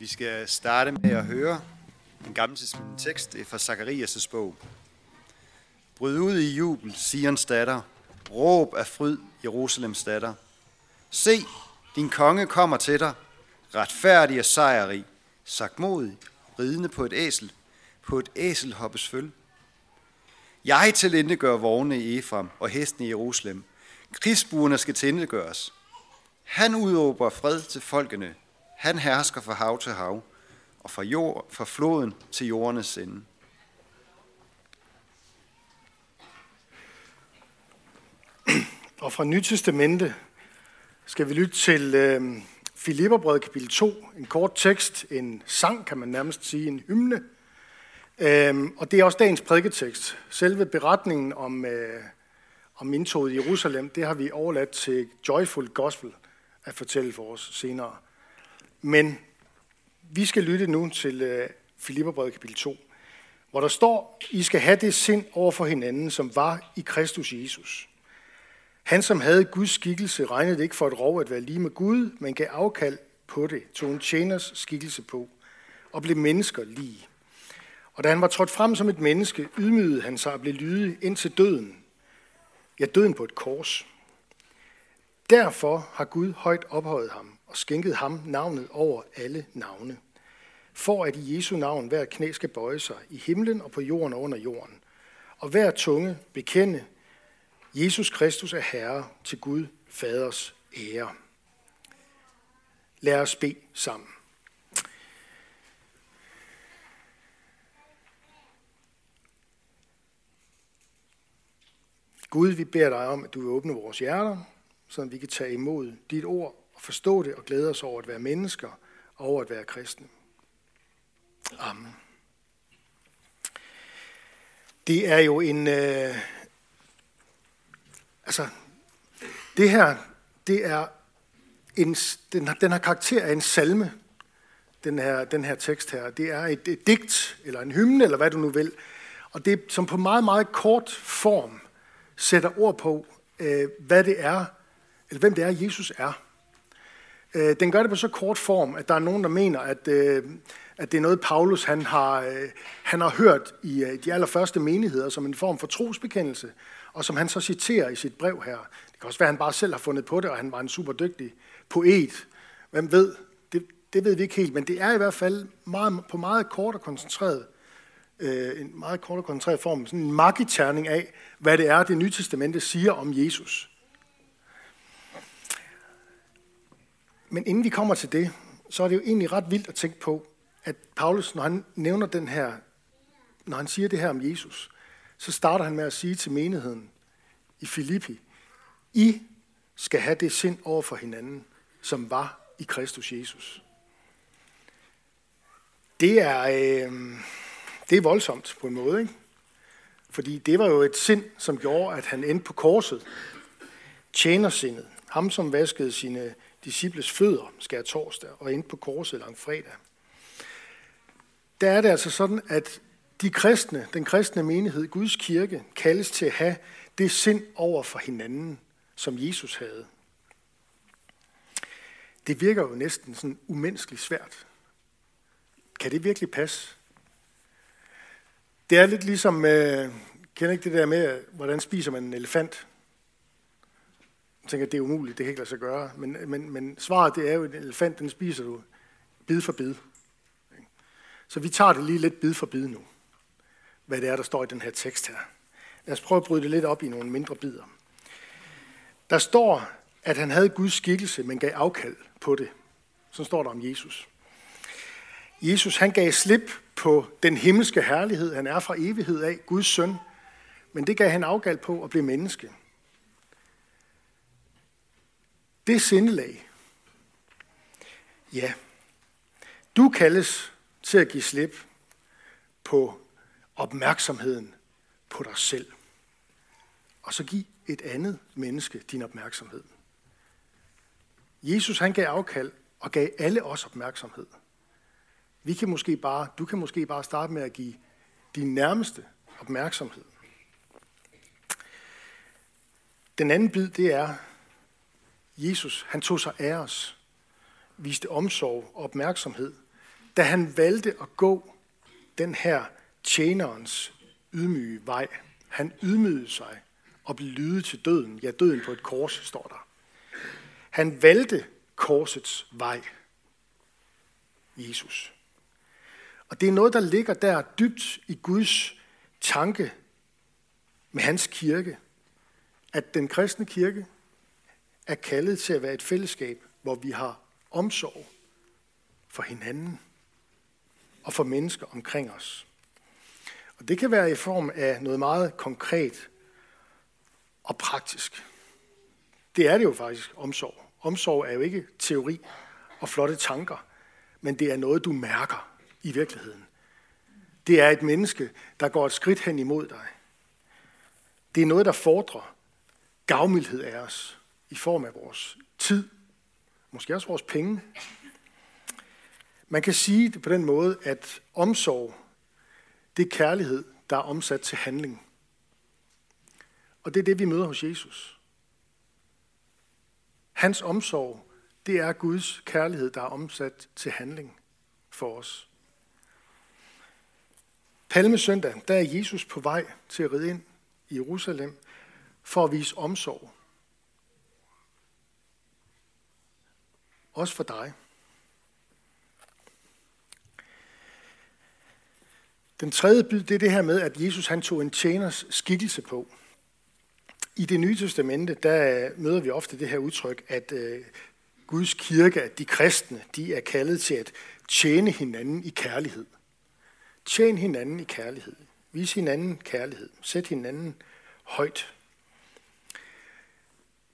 Vi skal starte med at høre en gammel tekst fra Zakarias' bog. Bryd ud i jubel, Sions datter. Råb af fryd, Jerusalems datter. Se, din konge kommer til dig, retfærdig og sejrig, sagtmodig, ridende på et æsel, på et æselhoppes føl. Jeg til gør vogne i Efram og hesten i Jerusalem. Krigsbuerne skal tændegøres. Han udåber fred til folkene. Han hersker fra hav til hav og fra, jord, fra floden til jordens ende. Og fra Nytestamente skal vi lytte til øh, Filipperbrevet kapitel 2, en kort tekst, en sang kan man nærmest sige, en hymne. Øh, og det er også dagens prædiketekst. Selve beretningen om, øh, om indtoget i Jerusalem, det har vi overladt til Joyful Gospel at fortælle for os senere. Men vi skal lytte nu til øh, Filipperbrevet kapitel 2, hvor der står, I skal have det sind over for hinanden, som var i Kristus Jesus. Han, som havde Guds skikkelse, regnede ikke for et rov at være lige med Gud, men gav afkald på det, tog en tjeners skikkelse på, og blev mennesker lige. Og da han var trådt frem som et menneske, ydmygede han sig og blev lydig ind til døden. Ja, døden på et kors. Derfor har Gud højt ophøjet ham og skænket ham navnet over alle navne. For at i Jesu navn hver knæ skal bøje sig i himlen og på jorden og under jorden. Og hver tunge bekende, Jesus Kristus er Herre til Gud, Faders ære. Lad os bede sammen. Gud, vi beder dig om, at du vil åbne vores hjerter, så vi kan tage imod dit ord og forstå det og glæde os over at være mennesker og over at være kristne. Amen. Det er jo en... Øh, altså, det her, det er en, den, den har karakter af en salme, den her, den her tekst her. Det er et, et digt, eller en hymne, eller hvad du nu vil. Og det som på meget, meget kort form sætter ord på, øh, hvad det er, eller hvem det er, Jesus er. Øh, den gør det på så kort form, at der er nogen, der mener, at, øh, at det er noget, Paulus han har, øh, han har hørt i øh, de allerførste menigheder som en form for trosbekendelse, og som han så citerer i sit brev her. Det kan også være, at han bare selv har fundet på det, og han var en super dygtig poet. Hvem ved? Det, det ved vi ikke helt, men det er i hvert fald meget, på meget kort og koncentreret øh, en meget kort og koncentreret form, sådan en magiterning af, hvad det er, det nye testamente siger om Jesus. Men inden vi kommer til det, så er det jo egentlig ret vildt at tænke på, at Paulus, når han nævner den her, når han siger det her om Jesus, så starter han med at sige til menigheden i Filippi, I skal have det sind over for hinanden, som var i Kristus Jesus. Det er, øh, det er voldsomt på en måde, ikke? Fordi det var jo et sind, som gjorde, at han endte på korset. Tjenersindet. Ham, som vaskede sine disciples fødder skær torsdag og ind på korset lang fredag. Der er det altså sådan, at de kristne, den kristne menighed, Guds kirke, kaldes til at have det sind over for hinanden, som Jesus havde. Det virker jo næsten sådan umenneskeligt svært. Kan det virkelig passe? Det er lidt ligesom, øh, kender ikke det der med, hvordan spiser man en elefant? Tænker, at det er umuligt, det kan ikke lade sig gøre. Men, men, men svaret det er jo, at en elefant, den spiser du bid for bid. Så vi tager det lige lidt bid for bid nu, hvad det er, der står i den her tekst her. Lad os prøve at bryde det lidt op i nogle mindre bidder. Der står, at han havde Guds skikkelse, men gav afkald på det. Så står der om Jesus. Jesus han gav slip på den himmelske herlighed, han er fra evighed af, Guds søn, men det gav han afkald på at blive menneske. Det sindelag. Ja, du kaldes til at give slip på opmærksomheden på dig selv. Og så giv et andet menneske din opmærksomhed. Jesus han gav afkald og gav alle os opmærksomhed. Vi kan måske bare, du kan måske bare starte med at give din nærmeste opmærksomhed. Den anden bid, det er, Jesus, han tog sig af os, viste omsorg og opmærksomhed, da han valgte at gå den her tjenerens ydmyge vej. Han ydmygede sig og blev lydet til døden. Ja, døden på et kors, står der. Han valgte korsets vej. Jesus. Og det er noget, der ligger der dybt i Guds tanke med hans kirke, at den kristne kirke er kaldet til at være et fællesskab, hvor vi har omsorg for hinanden og for mennesker omkring os. Og det kan være i form af noget meget konkret og praktisk. Det er det jo faktisk, omsorg. Omsorg er jo ikke teori og flotte tanker, men det er noget, du mærker i virkeligheden. Det er et menneske, der går et skridt hen imod dig. Det er noget, der fordrer gavmildhed af os i form af vores tid, måske også vores penge. Man kan sige det på den måde, at omsorg, det er kærlighed, der er omsat til handling. Og det er det, vi møder hos Jesus. Hans omsorg, det er Guds kærlighed, der er omsat til handling for os. Palmesøndag, der er Jesus på vej til at ride ind i Jerusalem for at vise omsorg. Også for dig. Den tredje bid, det er det her med, at Jesus han tog en tjeners skikkelse på. I det nye testamente, der møder vi ofte det her udtryk, at øh, Guds kirke, at de kristne, de er kaldet til at tjene hinanden i kærlighed. Tjen hinanden i kærlighed. Vis hinanden kærlighed. Sæt hinanden højt.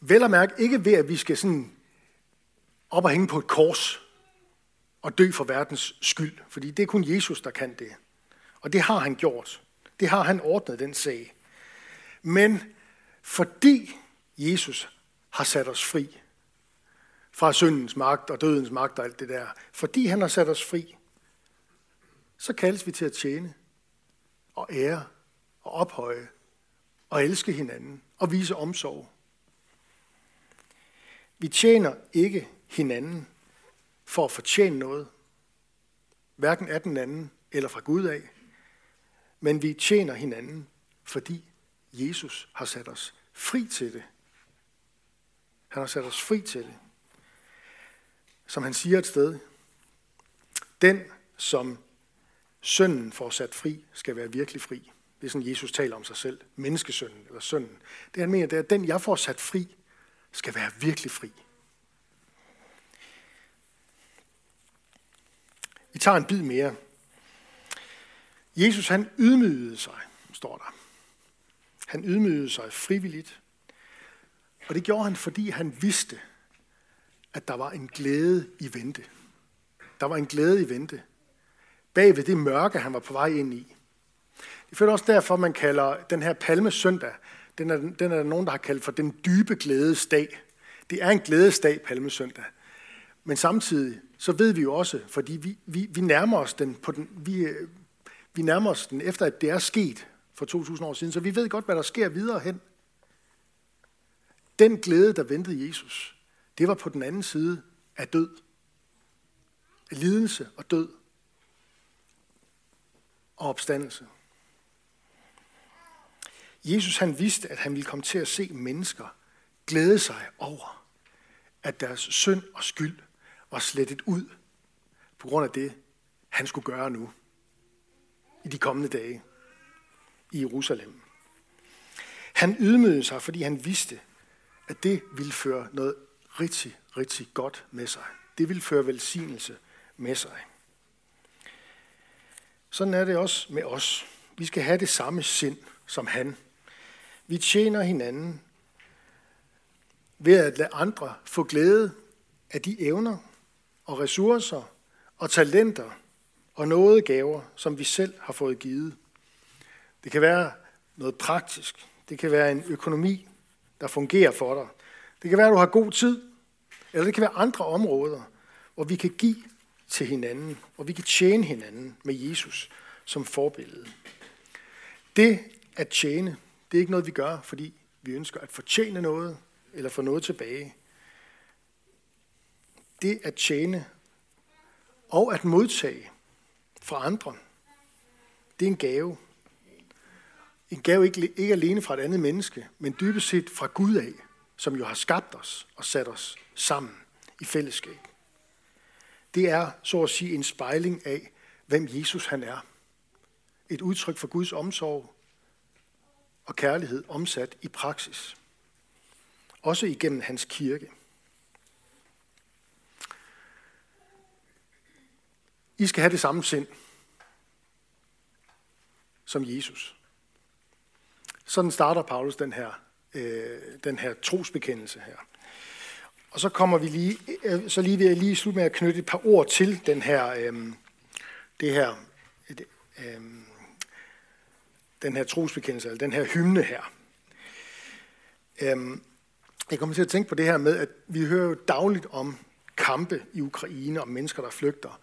Vel at mærke ikke ved, at vi skal sådan op og hænge på et kors og dø for verdens skyld, fordi det er kun Jesus, der kan det. Og det har han gjort. Det har han ordnet den sag. Men fordi Jesus har sat os fri fra syndens magt og dødens magt og alt det der, fordi han har sat os fri, så kaldes vi til at tjene og ære og ophøje og elske hinanden og vise omsorg. Vi tjener ikke hinanden for at fortjene noget, hverken af den anden eller fra Gud af, men vi tjener hinanden, fordi Jesus har sat os fri til det. Han har sat os fri til det. Som han siger et sted, den, som sønnen får sat fri, skal være virkelig fri. Det er sådan, Jesus taler om sig selv. Menneskesønnen, eller sønnen. Det han mener, det er, at den, jeg får sat fri, skal være virkelig fri. Vi tager en bid mere. Jesus han ydmygede sig, står der. Han ydmygede sig frivilligt. Og det gjorde han, fordi han vidste, at der var en glæde i vente. Der var en glæde i vente. Bag ved det mørke, han var på vej ind i. Det er også derfor, man kalder den her palmesøndag, den er, den er der nogen, der har kaldt for den dybe glædesdag. Det er en glædesdag, palmesøndag. Men samtidig, så ved vi jo også, fordi vi, vi, vi nærmer os den, på den vi, vi nærmer os den efter, at det er sket for 2000 år siden, så vi ved godt, hvad der sker videre hen. Den glæde, der ventede Jesus, det var på den anden side af død. Af lidelse og død. Og opstandelse. Jesus han vidste, at han ville komme til at se mennesker glæde sig over, at deres synd og skyld var slettet ud på grund af det, han skulle gøre nu i de kommende dage i Jerusalem. Han ydmygede sig, fordi han vidste, at det ville føre noget rigtig, rigtig godt med sig. Det ville føre velsignelse med sig. Sådan er det også med os. Vi skal have det samme sind som han. Vi tjener hinanden ved at lade andre få glæde af de evner og ressourcer og talenter og noget gaver, som vi selv har fået givet. Det kan være noget praktisk. Det kan være en økonomi, der fungerer for dig. Det kan være, at du har god tid. Eller det kan være andre områder, hvor vi kan give til hinanden, og vi kan tjene hinanden med Jesus som forbillede. Det at tjene, det er ikke noget, vi gør, fordi vi ønsker at fortjene noget, eller få noget tilbage. Det at tjene og at modtage, fra andre, det er en gave. En gave ikke, ikke alene fra et andet menneske, men dybest set fra Gud af, som jo har skabt os og sat os sammen i fællesskab. Det er så at sige en spejling af, hvem Jesus han er. Et udtryk for Guds omsorg og kærlighed omsat i praksis. Også igennem hans kirke. I skal have det samme sind som Jesus. Sådan starter Paulus den her, øh, den her trosbekendelse her. Og så kommer vi lige, øh, så lige vil jeg lige slutte med at knytte et par ord til den her, øh, det her, øh, øh den her trosbekendelse, eller den her hymne her. Øh, jeg kommer til at tænke på det her med, at vi hører jo dagligt om kampe i Ukraine, om mennesker, der flygter.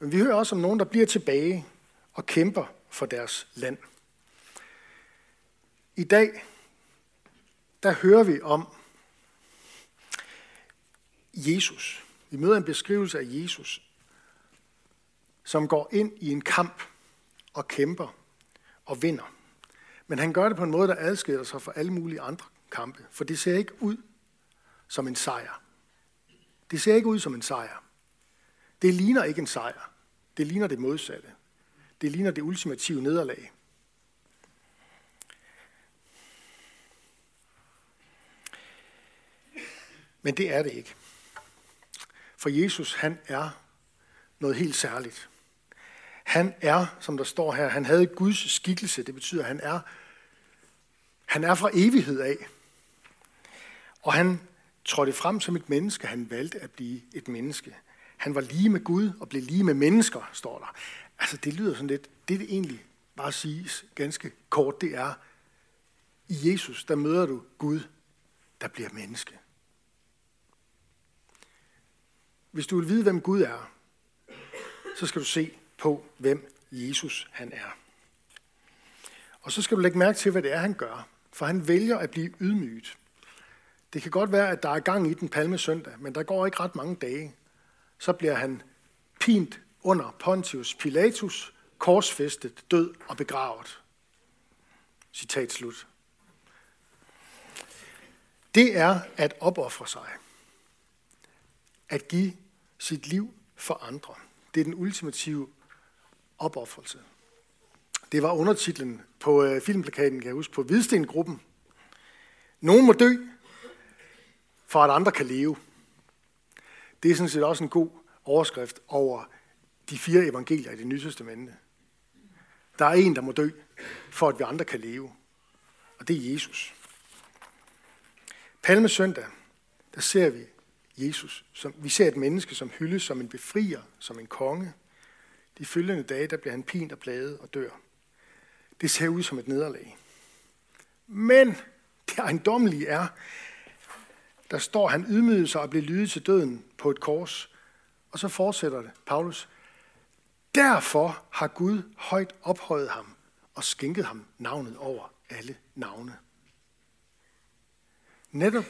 Men vi hører også om nogen, der bliver tilbage og kæmper for deres land. I dag, der hører vi om Jesus. Vi møder en beskrivelse af Jesus, som går ind i en kamp og kæmper og vinder. Men han gør det på en måde, der adskiller sig fra alle mulige andre kampe, for det ser ikke ud som en sejr. Det ser ikke ud som en sejr. Det ligner ikke en sejr. Det ligner det modsatte. Det ligner det ultimative nederlag. Men det er det ikke. For Jesus, han er noget helt særligt. Han er, som der står her, han havde Guds skikkelse. Det betyder, at han er, han er fra evighed af. Og han trådte frem som et menneske. Han valgte at blive et menneske. Han var lige med Gud og blev lige med mennesker, står der. Altså, det lyder sådan lidt, det det egentlig bare siges ganske kort, det er, i Jesus, der møder du Gud, der bliver menneske. Hvis du vil vide, hvem Gud er, så skal du se på, hvem Jesus han er. Og så skal du lægge mærke til, hvad det er, han gør. For han vælger at blive ydmyget. Det kan godt være, at der er gang i den palme søndag, men der går ikke ret mange dage. Så bliver han pint under Pontius Pilatus, korsfæstet, død og begravet. Citat slut. Det er at opoffre sig. At give sit liv for andre. Det er den ultimative opoffrelse. Det var undertitlen på øh, filmplakaten, kan jeg huske, på Hvidstengruppen. Nogen må dø, for at andre kan leve. Det er sådan set også en god overskrift over de fire evangelier i det nye testamente. Der er en, der må dø, for at vi andre kan leve. Og det er Jesus. Palmesøndag, der ser vi Jesus. Som, vi ser et menneske, som hyldes som en befrier, som en konge. De følgende dage, der bliver han pint og plaget og dør. Det ser ud som et nederlag. Men det ejendommelige er, der står, han ydmygede sig og blev lydet til døden på et kors. Og så fortsætter det, Paulus. Derfor har Gud højt ophøjet ham og skænket ham navnet over alle navne. Netop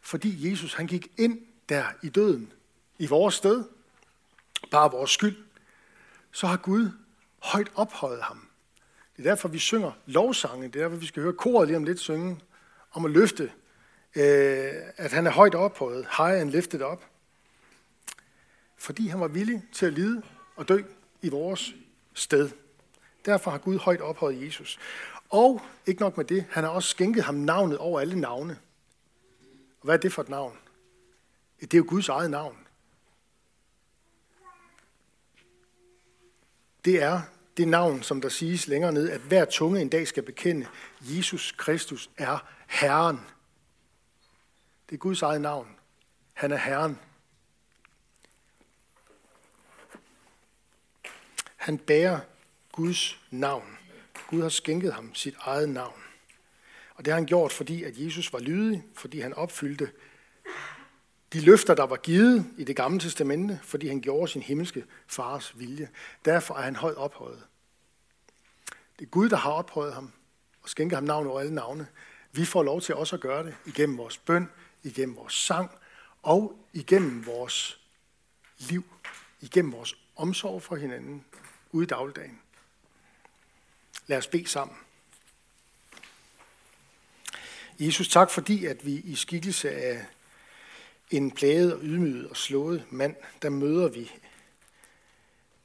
fordi Jesus han gik ind der i døden, i vores sted, bare vores skyld, så har Gud højt ophøjet ham. Det er derfor, vi synger lovsange. Det er derfor, vi skal høre koret lige om lidt synge om at løfte, øh, at han er højt ophøjet. High and lifted up. Fordi han var villig til at lide og dø i vores sted. Derfor har Gud højt ophøjet Jesus. Og ikke nok med det, han har også skænket ham navnet over alle navne. Og hvad er det for et navn? Det er jo Guds eget navn. Det er det navn, som der siges længere ned, at hver tunge en dag skal bekende, Jesus Kristus er Herren. Det er Guds eget navn. Han er Herren. Han bærer Guds navn. Gud har skænket ham sit eget navn. Og det har han gjort, fordi at Jesus var lydig, fordi han opfyldte de løfter, der var givet i det gamle testamente, fordi han gjorde sin himmelske fars vilje. Derfor er han højt ophøjet. Det er Gud, der har ophøjet ham og skænket ham navn over alle navne. Vi får lov til også at gøre det igennem vores bøn, igennem vores sang og igennem vores liv, igennem vores omsorg for hinanden, ude i dagligdagen. Lad os bede sammen. Jesus, tak fordi, at vi i skikkelse af en plaget og ydmyget og slået mand, der møder vi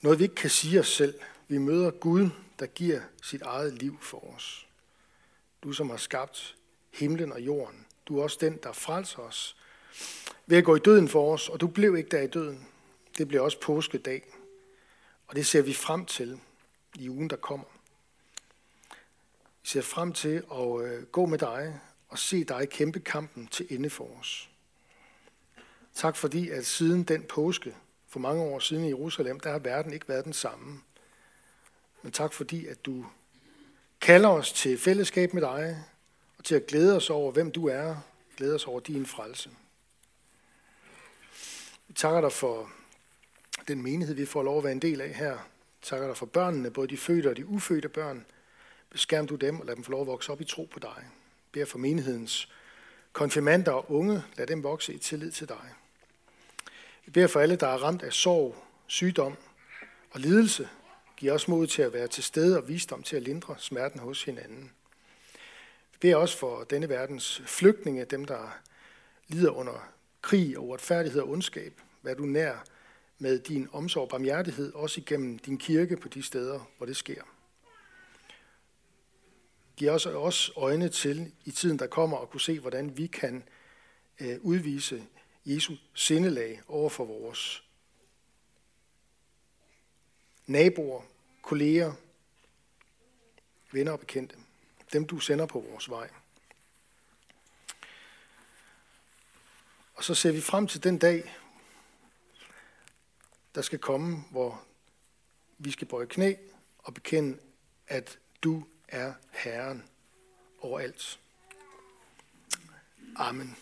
noget, vi ikke kan sige os selv. Vi møder Gud, der giver sit eget liv for os. Du, som har skabt himlen og jorden. Du er også den, der frelser os ved at gå i døden for os, og du blev ikke der i døden. Det bliver også påskedag, og det ser vi frem til i ugen, der kommer. Vi ser frem til at øh, gå med dig og se dig kæmpe kampen til ende for os. Tak fordi, at siden den påske, for mange år siden i Jerusalem, der har verden ikke været den samme. Men tak fordi, at du kalder os til fællesskab med dig, til at glæde os over, hvem du er, glæde os over din frelse. Vi takker dig for den menighed, vi får lov at være en del af her. Vi takker dig for børnene, både de fødte og de ufødte børn. Beskærm du dem og lad dem få lov at vokse op i tro på dig. Bær for menighedens konfirmander og unge, lad dem vokse i tillid til dig. Vi beder for alle, der er ramt af sorg, sygdom og lidelse. Giv os mod til at være til stede og visdom til at lindre smerten hos hinanden. Det er også for denne verdens flygtninge, dem der lider under krig og uretfærdighed og ondskab. Vær du nær med din omsorg og barmhjertighed, også igennem din kirke på de steder, hvor det sker. Giv os også øjne til i tiden, der kommer, at kunne se, hvordan vi kan øh, udvise Jesu sindelag over for vores naboer, kolleger, venner og bekendte. Dem du sender på vores vej. Og så ser vi frem til den dag, der skal komme, hvor vi skal bøje knæ og bekende, at du er Herren overalt. Amen.